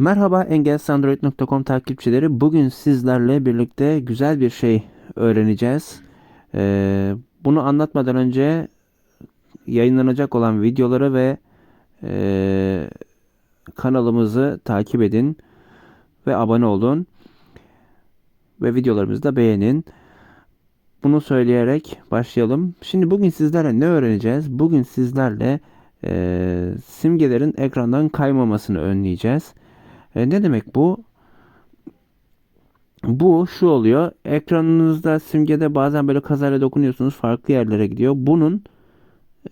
Merhaba engelsandroid.com takipçileri. Bugün sizlerle birlikte güzel bir şey öğreneceğiz. Ee, bunu anlatmadan önce yayınlanacak olan videoları ve e, kanalımızı takip edin ve abone olun ve videolarımızı da beğenin. Bunu söyleyerek başlayalım. Şimdi bugün sizlerle ne öğreneceğiz? Bugün sizlerle e, simgelerin ekrandan kaymamasını önleyeceğiz. E, ne demek bu? Bu şu oluyor. Ekranınızda simgede bazen böyle kazayla dokunuyorsunuz farklı yerlere gidiyor. Bunun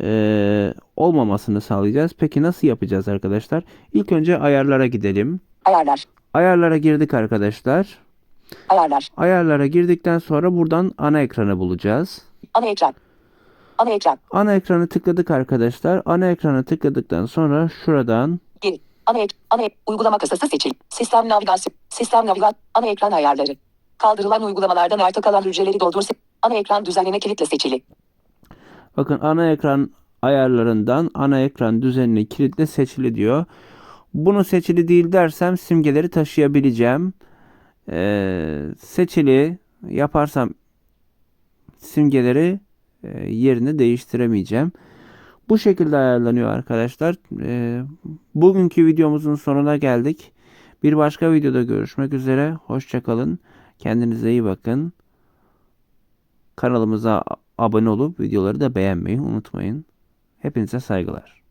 e, olmamasını sağlayacağız. Peki nasıl yapacağız arkadaşlar? İlk önce ayarlara gidelim. Ayarlar. Ayarlara girdik arkadaşlar. Ayarlar. Ayarlara girdikten sonra buradan ana ekranı bulacağız. Ana ekran. Ana ekran. Ana ekranı tıkladık arkadaşlar. Ana ekranı tıkladıktan sonra şuradan Geri. Ana ek. Ana ek. Uygulama kasası seçil. Sistem navigasyon. Sistem navigasyon. Ana ekran ayarları. Kaldırılan uygulamalardan arta kalan hücreleri doldur. Ana ekran düzenleme kilitle seçili. bakın ana ekran ayarlarından ana ekran düzenini kilitle seçili diyor. Bunu seçili değil dersem simgeleri taşıyabileceğim. Ee, seçili yaparsam simgeleri e, yerini değiştiremeyeceğim. Bu şekilde ayarlanıyor arkadaşlar. Ee, bugünkü videomuzun sonuna geldik. Bir başka videoda görüşmek üzere. Hoşçakalın. Kendinize iyi bakın. Kanalımıza abone olup videoları da beğenmeyi unutmayın. Hepinize saygılar.